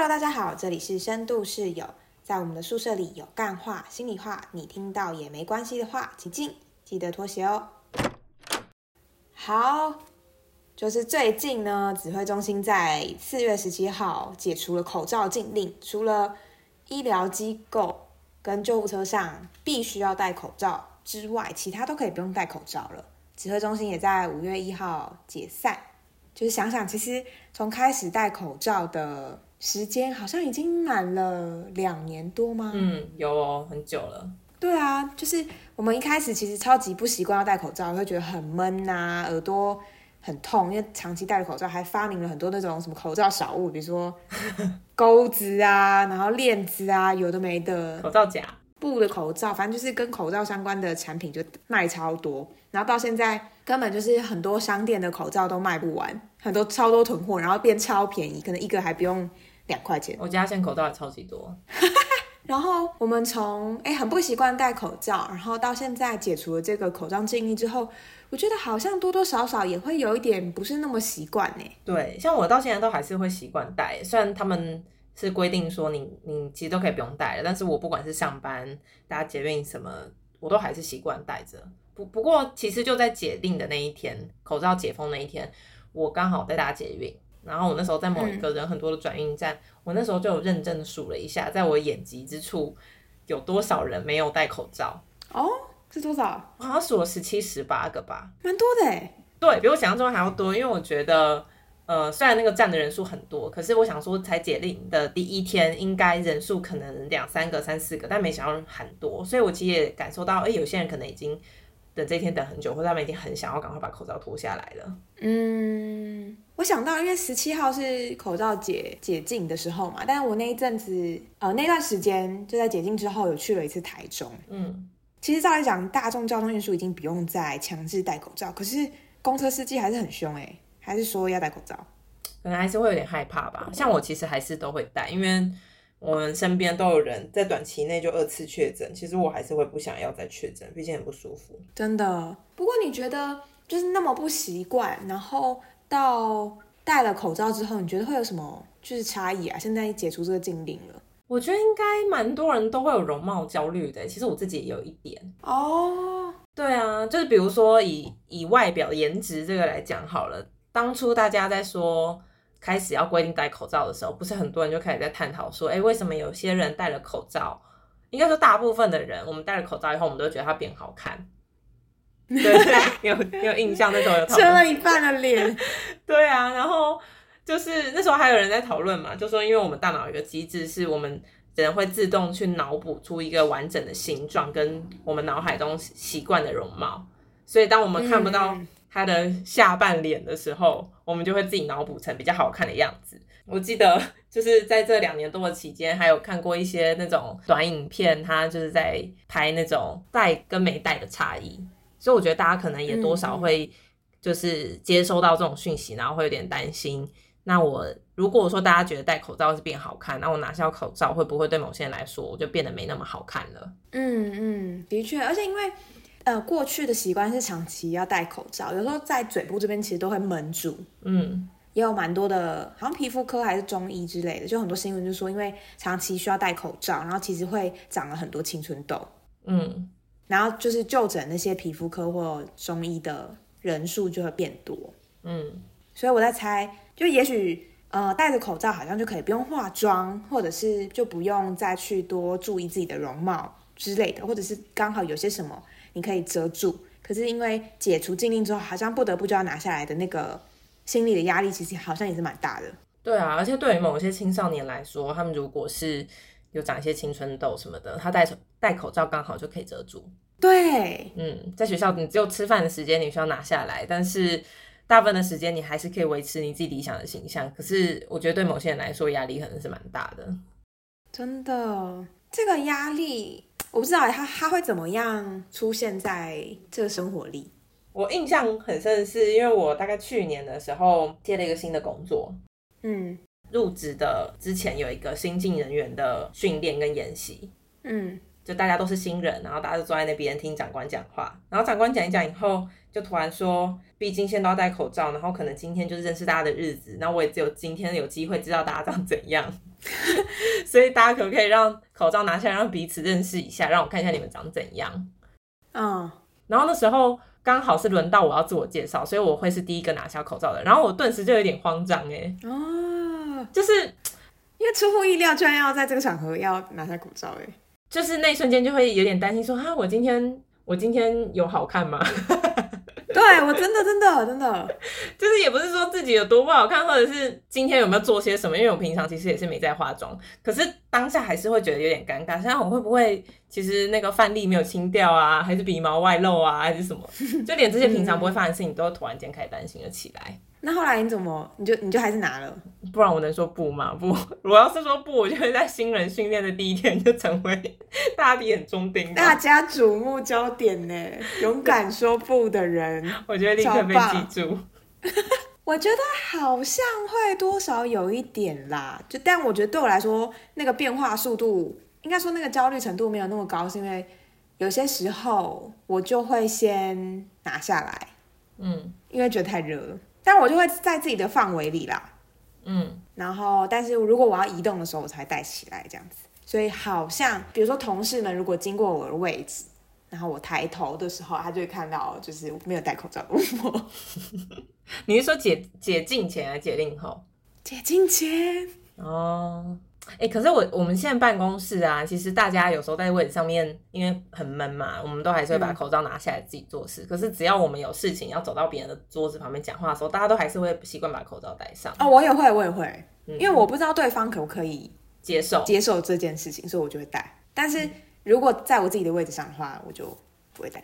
Hello，大家好，这里是深度室友，在我们的宿舍里有干话、心里话，你听到也没关系的话，请进，记得脱鞋哦。好，就是最近呢，指挥中心在四月十七号解除了口罩禁令，除了医疗机构跟救护车上必须要戴口罩之外，其他都可以不用戴口罩了。指挥中心也在五月一号解散。就是想想，其实从开始戴口罩的时间，好像已经满了两年多吗？嗯，有哦，很久了。对啊，就是我们一开始其实超级不习惯要戴口罩，会觉得很闷呐，耳朵很痛，因为长期戴着口罩，还发明了很多那种什么口罩小物，比如说 钩子啊，然后链子啊，有的没的。口罩夹。布的口罩，反正就是跟口罩相关的产品就卖超多，然后到现在根本就是很多商店的口罩都卖不完，很多超多囤货，然后变超便宜，可能一个还不用两块钱。我家现在口罩也超级多。然后我们从哎很不习惯戴口罩，然后到现在解除了这个口罩禁令之后，我觉得好像多多少少也会有一点不是那么习惯呢。对，像我到现在都还是会习惯戴，虽然他们。是规定说你你其实都可以不用戴了，但是我不管是上班、搭捷运什么，我都还是习惯戴着。不不过其实就在解定的那一天，口罩解封那一天，我刚好在搭捷运，然后我那时候在某一个人很多的转运站，我那时候就有认真的数了一下，在我眼疾之处有多少人没有戴口罩。哦，是多少？我好像数了十七、十八个吧，蛮多的哎。对比我想象中还要多，因为我觉得。呃，虽然那个站的人数很多，可是我想说，才解令的第一天，应该人数可能两三个、三四个，但没想到很多，所以我其实也感受到，哎，有些人可能已经等这一天等很久，或者他们已经很想要赶快把口罩脱下来了。嗯，我想到，因为十七号是口罩解解禁的时候嘛，但是我那一阵子，呃，那段时间就在解禁之后，有去了一次台中。嗯，其实照来讲，大众交通运输已经不用再强制戴口罩，可是公车司机还是很凶哎。还是说要戴口罩，可能还是会有点害怕吧。像我其实还是都会戴，因为我们身边都有人在短期内就二次确诊，其实我还是会不想要再确诊，毕竟很不舒服。真的。不过你觉得就是那么不习惯，然后到戴了口罩之后，你觉得会有什么就是差异啊？现在解除这个禁令了，我觉得应该蛮多人都会有容貌焦虑的。其实我自己也有一点哦。对啊，就是比如说以以外表颜值这个来讲好了。当初大家在说开始要规定戴口罩的时候，不是很多人就开始在探讨说，哎，为什么有些人戴了口罩？应该说大部分的人，我们戴了口罩以后，我们都觉得他变好看。对 对，有有印象那时候有遮了一半的脸。对啊，然后就是那时候还有人在讨论嘛，就说因为我们大脑有一个机制，是我们人会自动去脑补出一个完整的形状，跟我们脑海中习惯的容貌，所以当我们看不到。他的下半脸的时候，我们就会自己脑补成比较好看的样子。我记得就是在这两年多的期间，还有看过一些那种短影片，他就是在拍那种戴跟没戴的差异。所以我觉得大家可能也多少会就是接收到这种讯息，然后会有点担心。那我如果说大家觉得戴口罩是变好看，那我拿下口罩会不会对某些人来说，我就变得没那么好看了？嗯嗯，的确，而且因为。呃，过去的习惯是长期要戴口罩，有时候在嘴部这边其实都会闷住。嗯，也有蛮多的，好像皮肤科还是中医之类的，就很多新闻就说，因为长期需要戴口罩，然后其实会长了很多青春痘。嗯，然后就是就诊那些皮肤科或中医的人数就会变多。嗯，所以我在猜，就也许呃戴着口罩好像就可以不用化妆，或者是就不用再去多注意自己的容貌之类的，或者是刚好有些什么。你可以遮住，可是因为解除禁令之后，好像不得不就要拿下来的那个心理的压力，其实好像也是蛮大的。对啊，而且对于某些青少年来说，他们如果是有长一些青春痘什么的，他戴戴口罩刚好就可以遮住。对，嗯，在学校你只有吃饭的时间你需要拿下来，但是大部分的时间你还是可以维持你自己理想的形象。可是我觉得对某些人来说，压力可能是蛮大的。真的，这个压力。我不知道他他会怎么样出现在这个生活里。我印象很深的是，因为我大概去年的时候接了一个新的工作，嗯，入职的之前有一个新进人员的训练跟演习，嗯，就大家都是新人，然后大家就坐在那边听长官讲话，然后长官讲一讲以后，就突然说，毕竟现在都要戴口罩，然后可能今天就是认识大家的日子，然后我也只有今天有机会知道大家长怎样，所以大家可不可以让口罩拿下来，让彼此认识一下，让我看一下你们长怎样？嗯，然后那时候刚好是轮到我要自我介绍，所以我会是第一个拿下口罩的，然后我顿时就有点慌张哎，哦，就是因为出乎意料，居然要在这个场合要拿下口罩哎。就是那一瞬间就会有点担心，说哈，我今天我今天有好看吗？对我真的真的真的，就是也不是说自己有多不好看，或者是今天有没有做些什么，因为我平常其实也是没在化妆，可是当下还是会觉得有点尴尬。现在我会不会其实那个饭粒没有清掉啊，还是鼻毛外露啊，还是什么？就连这些平常不会发生的事情，都突然间开始担心了起来。那后来你怎么，你就你就还是拿了？不然我能说不吗？不，我要是说不，我就会在新人训练的第一天就成为 大家眼中钉，大家瞩目焦点呢。勇敢说不的人，我觉得立刻被记住。我觉得好像会多少有一点啦，就但我觉得对我来说，那个变化速度，应该说那个焦虑程度没有那么高，是因为有些时候我就会先拿下来，嗯，因为觉得太热了。但我就会在自己的范围里啦，嗯，然后但是如果我要移动的时候，我才戴起来这样子。所以好像比如说同事们如果经过我的位置，然后我抬头的时候，他就会看到就是没有戴口罩的我。你是说解解禁前还是解令后？解禁前哦。哎，可是我我们现在办公室啊，其实大家有时候在位置上面，因为很闷嘛，我们都还是会把口罩拿下来自己做事。可是只要我们有事情要走到别人的桌子旁边讲话的时候，大家都还是会习惯把口罩戴上。哦，我也会，我也会，因为我不知道对方可不可以接受接受这件事情，所以我就会戴。但是如果在我自己的位置上的话，我就不会戴。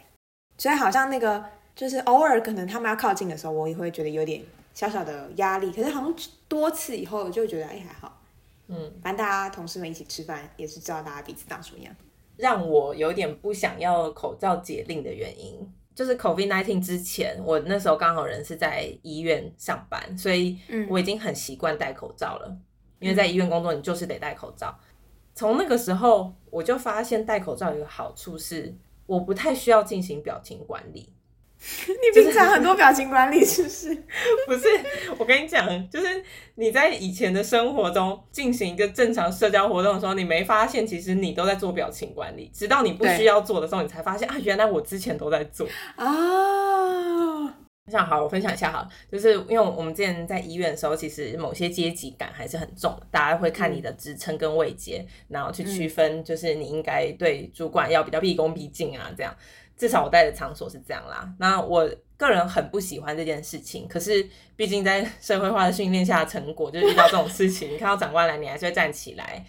所以好像那个就是偶尔可能他们要靠近的时候，我也会觉得有点小小的压力。可是好像多次以后，就觉得哎还好。嗯，反正大家同事们一起吃饭，也是知道大家彼此长什么样。让我有点不想要口罩解令的原因，就是 COVID nineteen 之前，我那时候刚好人是在医院上班，所以我已经很习惯戴口罩了。因为在医院工作，你就是得戴口罩。从那个时候，我就发现戴口罩有个好处是，我不太需要进行表情管理。你平常很多表情管理是不是？不是，我跟你讲，就是你在以前的生活中进行一个正常社交活动的时候，你没发现其实你都在做表情管理，直到你不需要做的时候，你才发现啊，原来我之前都在做啊。分享好，我分享一下哈，就是因为我们之前在医院的时候，其实某些阶级感还是很重，大家会看你的职称跟位阶，然后去区分，就是你应该对主管要比较毕恭毕敬啊，这样。至少我待的场所是这样啦。那我个人很不喜欢这件事情，可是毕竟在社会化的训练下的成果，就是遇到这种事情，你 看到长官来，你还是会站起来，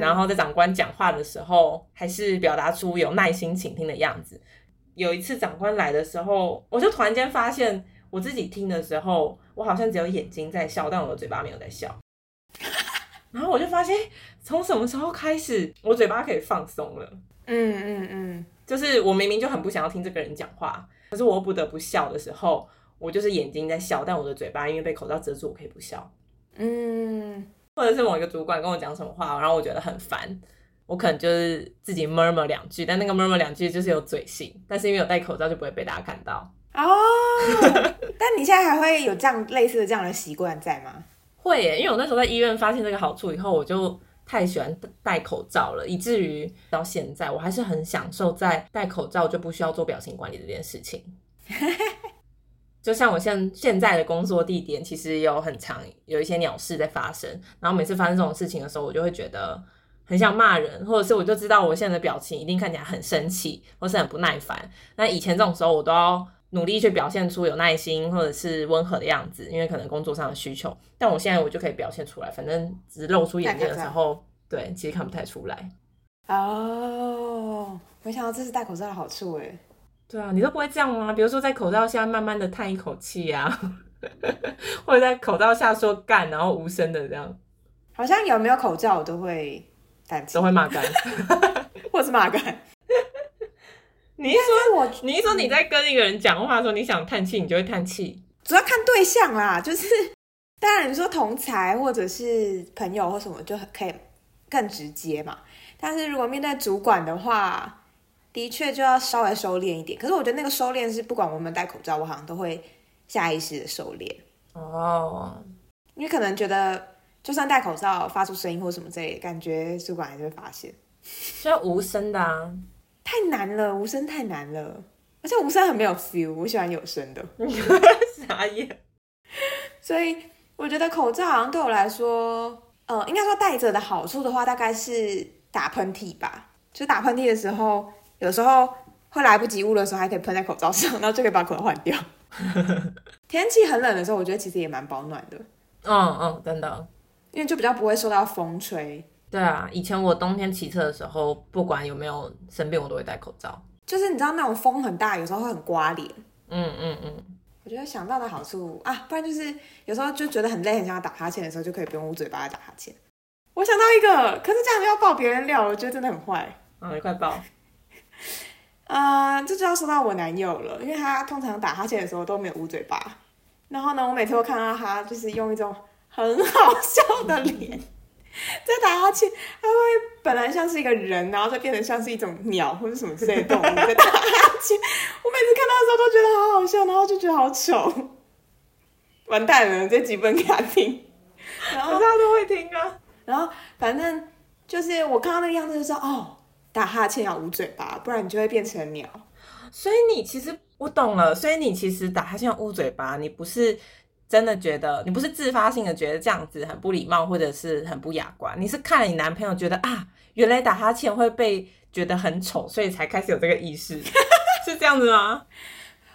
然后在长官讲话的时候，还是表达出有耐心倾听的样子。有一次长官来的时候，我就突然间发现，我自己听的时候，我好像只有眼睛在笑，但我的嘴巴没有在笑。然后我就发现，从什么时候开始，我嘴巴可以放松了？嗯嗯嗯。就是我明明就很不想要听这个人讲话，可是我又不得不笑的时候，我就是眼睛在笑，但我的嘴巴因为被口罩遮住，我可以不笑。嗯，或者是某一个主管跟我讲什么话，然后我觉得很烦，我可能就是自己 murmur 两句，但那个 murmur 两句就是有嘴型，但是因为有戴口罩就不会被大家看到。哦，但你现在还会有这样类似的这样的习惯在吗？会耶，因为我那时候在医院发现这个好处以后，我就。太喜欢戴口罩了，以至于到现在我还是很享受在戴口罩就不需要做表情管理这件事情。就像我现现在的工作地点，其实有很长有一些鸟事在发生，然后每次发生这种事情的时候，我就会觉得很想骂人，或者是我就知道我现在的表情一定看起来很生气或是很不耐烦。那以前这种时候，我都要。努力去表现出有耐心或者是温和的样子，因为可能工作上的需求。但我现在我就可以表现出来，反正只露出眼睛的时候，对，其实看不太出来。哦，没想到这是戴口罩的好处哎。对啊，你都不会这样吗？比如说在口罩下慢慢的叹一口气啊，或者在口罩下说干，然后无声的这样。好像有没有口罩我都会都会骂干，或是骂干。你一说，我你一说你在跟一个人讲话的时候，你想叹气，你就会叹气。主要看对象啦，就是当然你说同才或者是朋友或什么就可以更直接嘛。但是如果面对主管的话，的确就要稍微收敛一点。可是我觉得那个收敛是不管我们戴口罩，我好像都会下意识的收敛。哦，因为可能觉得就算戴口罩发出声音或什么之类，感觉主管还是会发现。需要无声的啊，太难了，无声太难了，而且无声很没有 feel，我喜欢有声的。傻眼。所以我觉得口罩好像对我来说，呃，应该说戴着的好处的话，大概是打喷嚏吧。就打喷嚏的时候，有时候会来不及捂的时候，还可以喷在口罩上，然后就可以把口罩换掉。天气很冷的时候，我觉得其实也蛮保暖的。嗯嗯，真的，因为就比较不会受到风吹。对啊，以前我冬天骑车的时候，不管有没有生病，我都会戴口罩。就是你知道那种风很大，有时候会很刮脸。嗯嗯嗯。我觉得想到的好处啊，不然就是有时候就觉得很累，很想要打哈欠的时候，就可以不用捂嘴巴打哈欠。我想到一个，可是这样要爆别人料，我觉得真的很坏。嗯，你快爆！啊，这就要说到我男友了，因为他通常打哈欠的时候都没有捂嘴巴。然后呢，我每次都看到他就是用一种很好笑的脸。在打哈欠，它会本来像是一个人，然后再变成像是一种鸟或者什么之类的动物在打哈欠。我每次看到的时候都觉得好好笑，然后就觉得好丑。完蛋了，这几本给他听，然后他都会听啊。然后反正就是我看到那个样子就说，哦，打哈欠要捂嘴巴，不然你就会变成鸟。所以你其实我懂了，所以你其实打哈欠要捂嘴巴，你不是。真的觉得你不是自发性的觉得这样子很不礼貌或者是很不雅观，你是看了你男朋友觉得啊，原来打哈欠会被觉得很丑，所以才开始有这个意识，是这样子吗？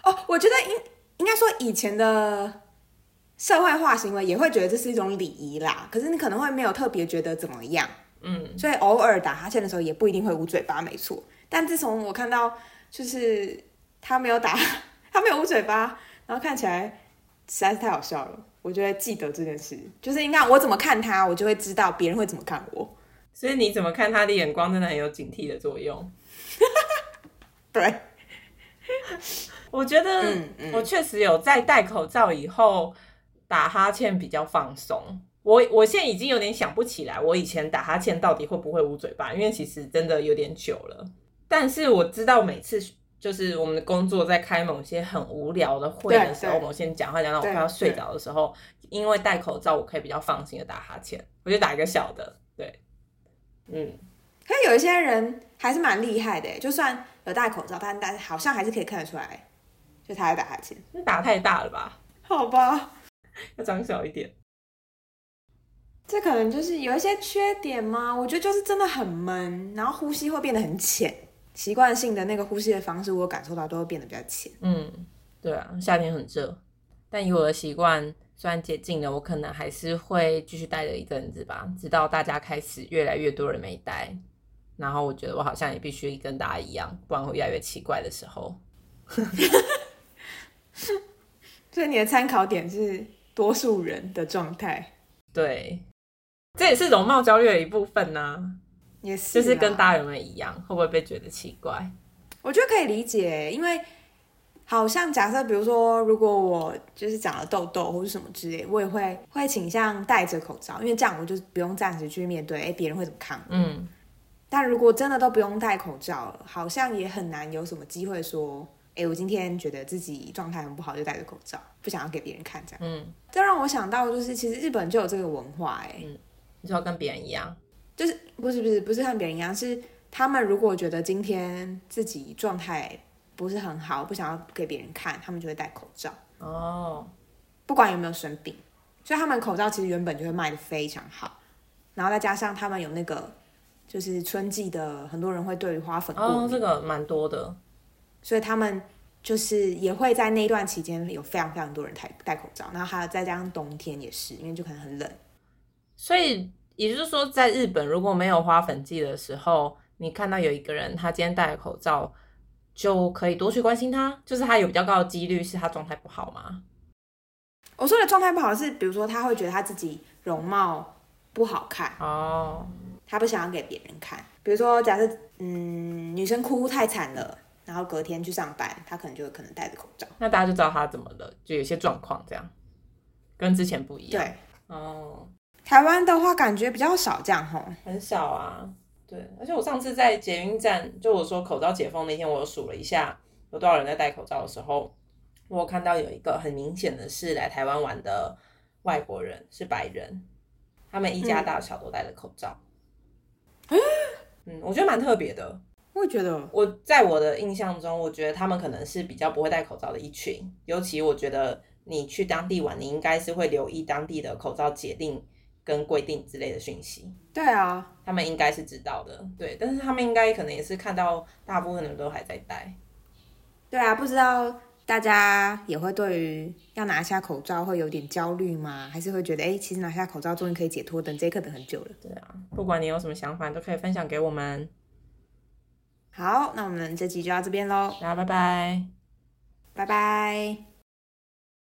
哦，我觉得应应该说以前的社会化行为也会觉得这是一种礼仪啦，可是你可能会没有特别觉得怎么样，嗯，所以偶尔打哈欠的时候也不一定会捂嘴巴，没错。但自从我看到就是他没有打，他没有捂嘴巴，然后看起来。实在是太好笑了，我就会记得这件事。就是应该我怎么看他，我就会知道别人会怎么看我。所以你怎么看他的眼光，真的很有警惕的作用。对，我觉得我确实有在戴口罩以后打哈欠比较放松。我我现在已经有点想不起来，我以前打哈欠到底会不会捂嘴巴，因为其实真的有点久了。但是我知道每次。就是我们的工作在开某些很无聊的会的时候，某些讲话讲到我快要睡着的时候，因为戴口罩，我可以比较放心的打哈欠，我就打一个小的，对，嗯。可是有一些人还是蛮厉害的，就算有戴口罩，但但好像还是可以看得出来，就他在打哈欠。那打太大了吧？好吧，要长小一点。这可能就是有一些缺点吗？我觉得就是真的很闷，然后呼吸会变得很浅。习惯性的那个呼吸的方式，我感受到都会变得比较浅。嗯，对啊，夏天很热，但以我的习惯，虽然解禁了，我可能还是会继续戴着一阵子吧，直到大家开始越来越多人没戴，然后我觉得我好像也必须跟大家一样，不然会越来越奇怪的时候。所以你的参考点是多数人的状态。对，这也是容貌焦虑的一部分呢。也是，就是跟大人们一样，会不会被觉得奇怪？我觉得可以理解，因为好像假设，比如说，如果我就是长了痘痘或者什么之类，我也会会倾向戴着口罩，因为这样我就不用暂时去面对，哎，别人会怎么看？嗯。但如果真的都不用戴口罩了，好像也很难有什么机会说，哎，我今天觉得自己状态很不好，就戴着口罩，不想要给别人看，这样。嗯。这让我想到，就是其实日本就有这个文化，哎，你说跟别人一样。就是不是不是不是和别人一样，是他们如果觉得今天自己状态不是很好，不想要给别人看，他们就会戴口罩哦。不管有没有生病，所以他们口罩其实原本就会卖的非常好。然后再加上他们有那个就是春季的，很多人会对于花粉过敏，这个蛮多的，所以他们就是也会在那段期间有非常非常多人戴戴口罩。然后还有再加上冬天也是，因为就可能很冷，所以。也就是说，在日本如果没有花粉季的时候，你看到有一个人他今天戴了口罩，就可以多去关心他，就是他有比较高的几率是他状态不好吗？我说的状态不好是，比如说他会觉得他自己容貌不好看哦，他不想要给别人看。比如说，假设嗯女生哭太惨了，然后隔天去上班，他可能就可能戴着口罩，那大家就知道他怎么了，就有些状况这样，跟之前不一样。对，哦。台湾的话，感觉比较少这样吼，很少啊。对，而且我上次在捷运站，就我说口罩解封那天，我有数了一下有多少人在戴口罩的时候，我看到有一个很明显的是来台湾玩的外国人，是白人，他们一家大小都戴了口罩。嗯，我觉得蛮特别的。我也觉得，我在我的印象中，我觉得他们可能是比较不会戴口罩的一群，尤其我觉得你去当地玩，你应该是会留意当地的口罩解令。跟规定之类的讯息，对啊，他们应该是知道的，对，但是他们应该可能也是看到大部分人都还在戴，对啊，不知道大家也会对于要拿下口罩会有点焦虑吗？还是会觉得，哎，其实拿下口罩终于可以解脱，等这一刻等很久了。对啊，不管你有什么想法，都可以分享给我们。好，那我们这集就到这边喽，大家拜拜，拜拜。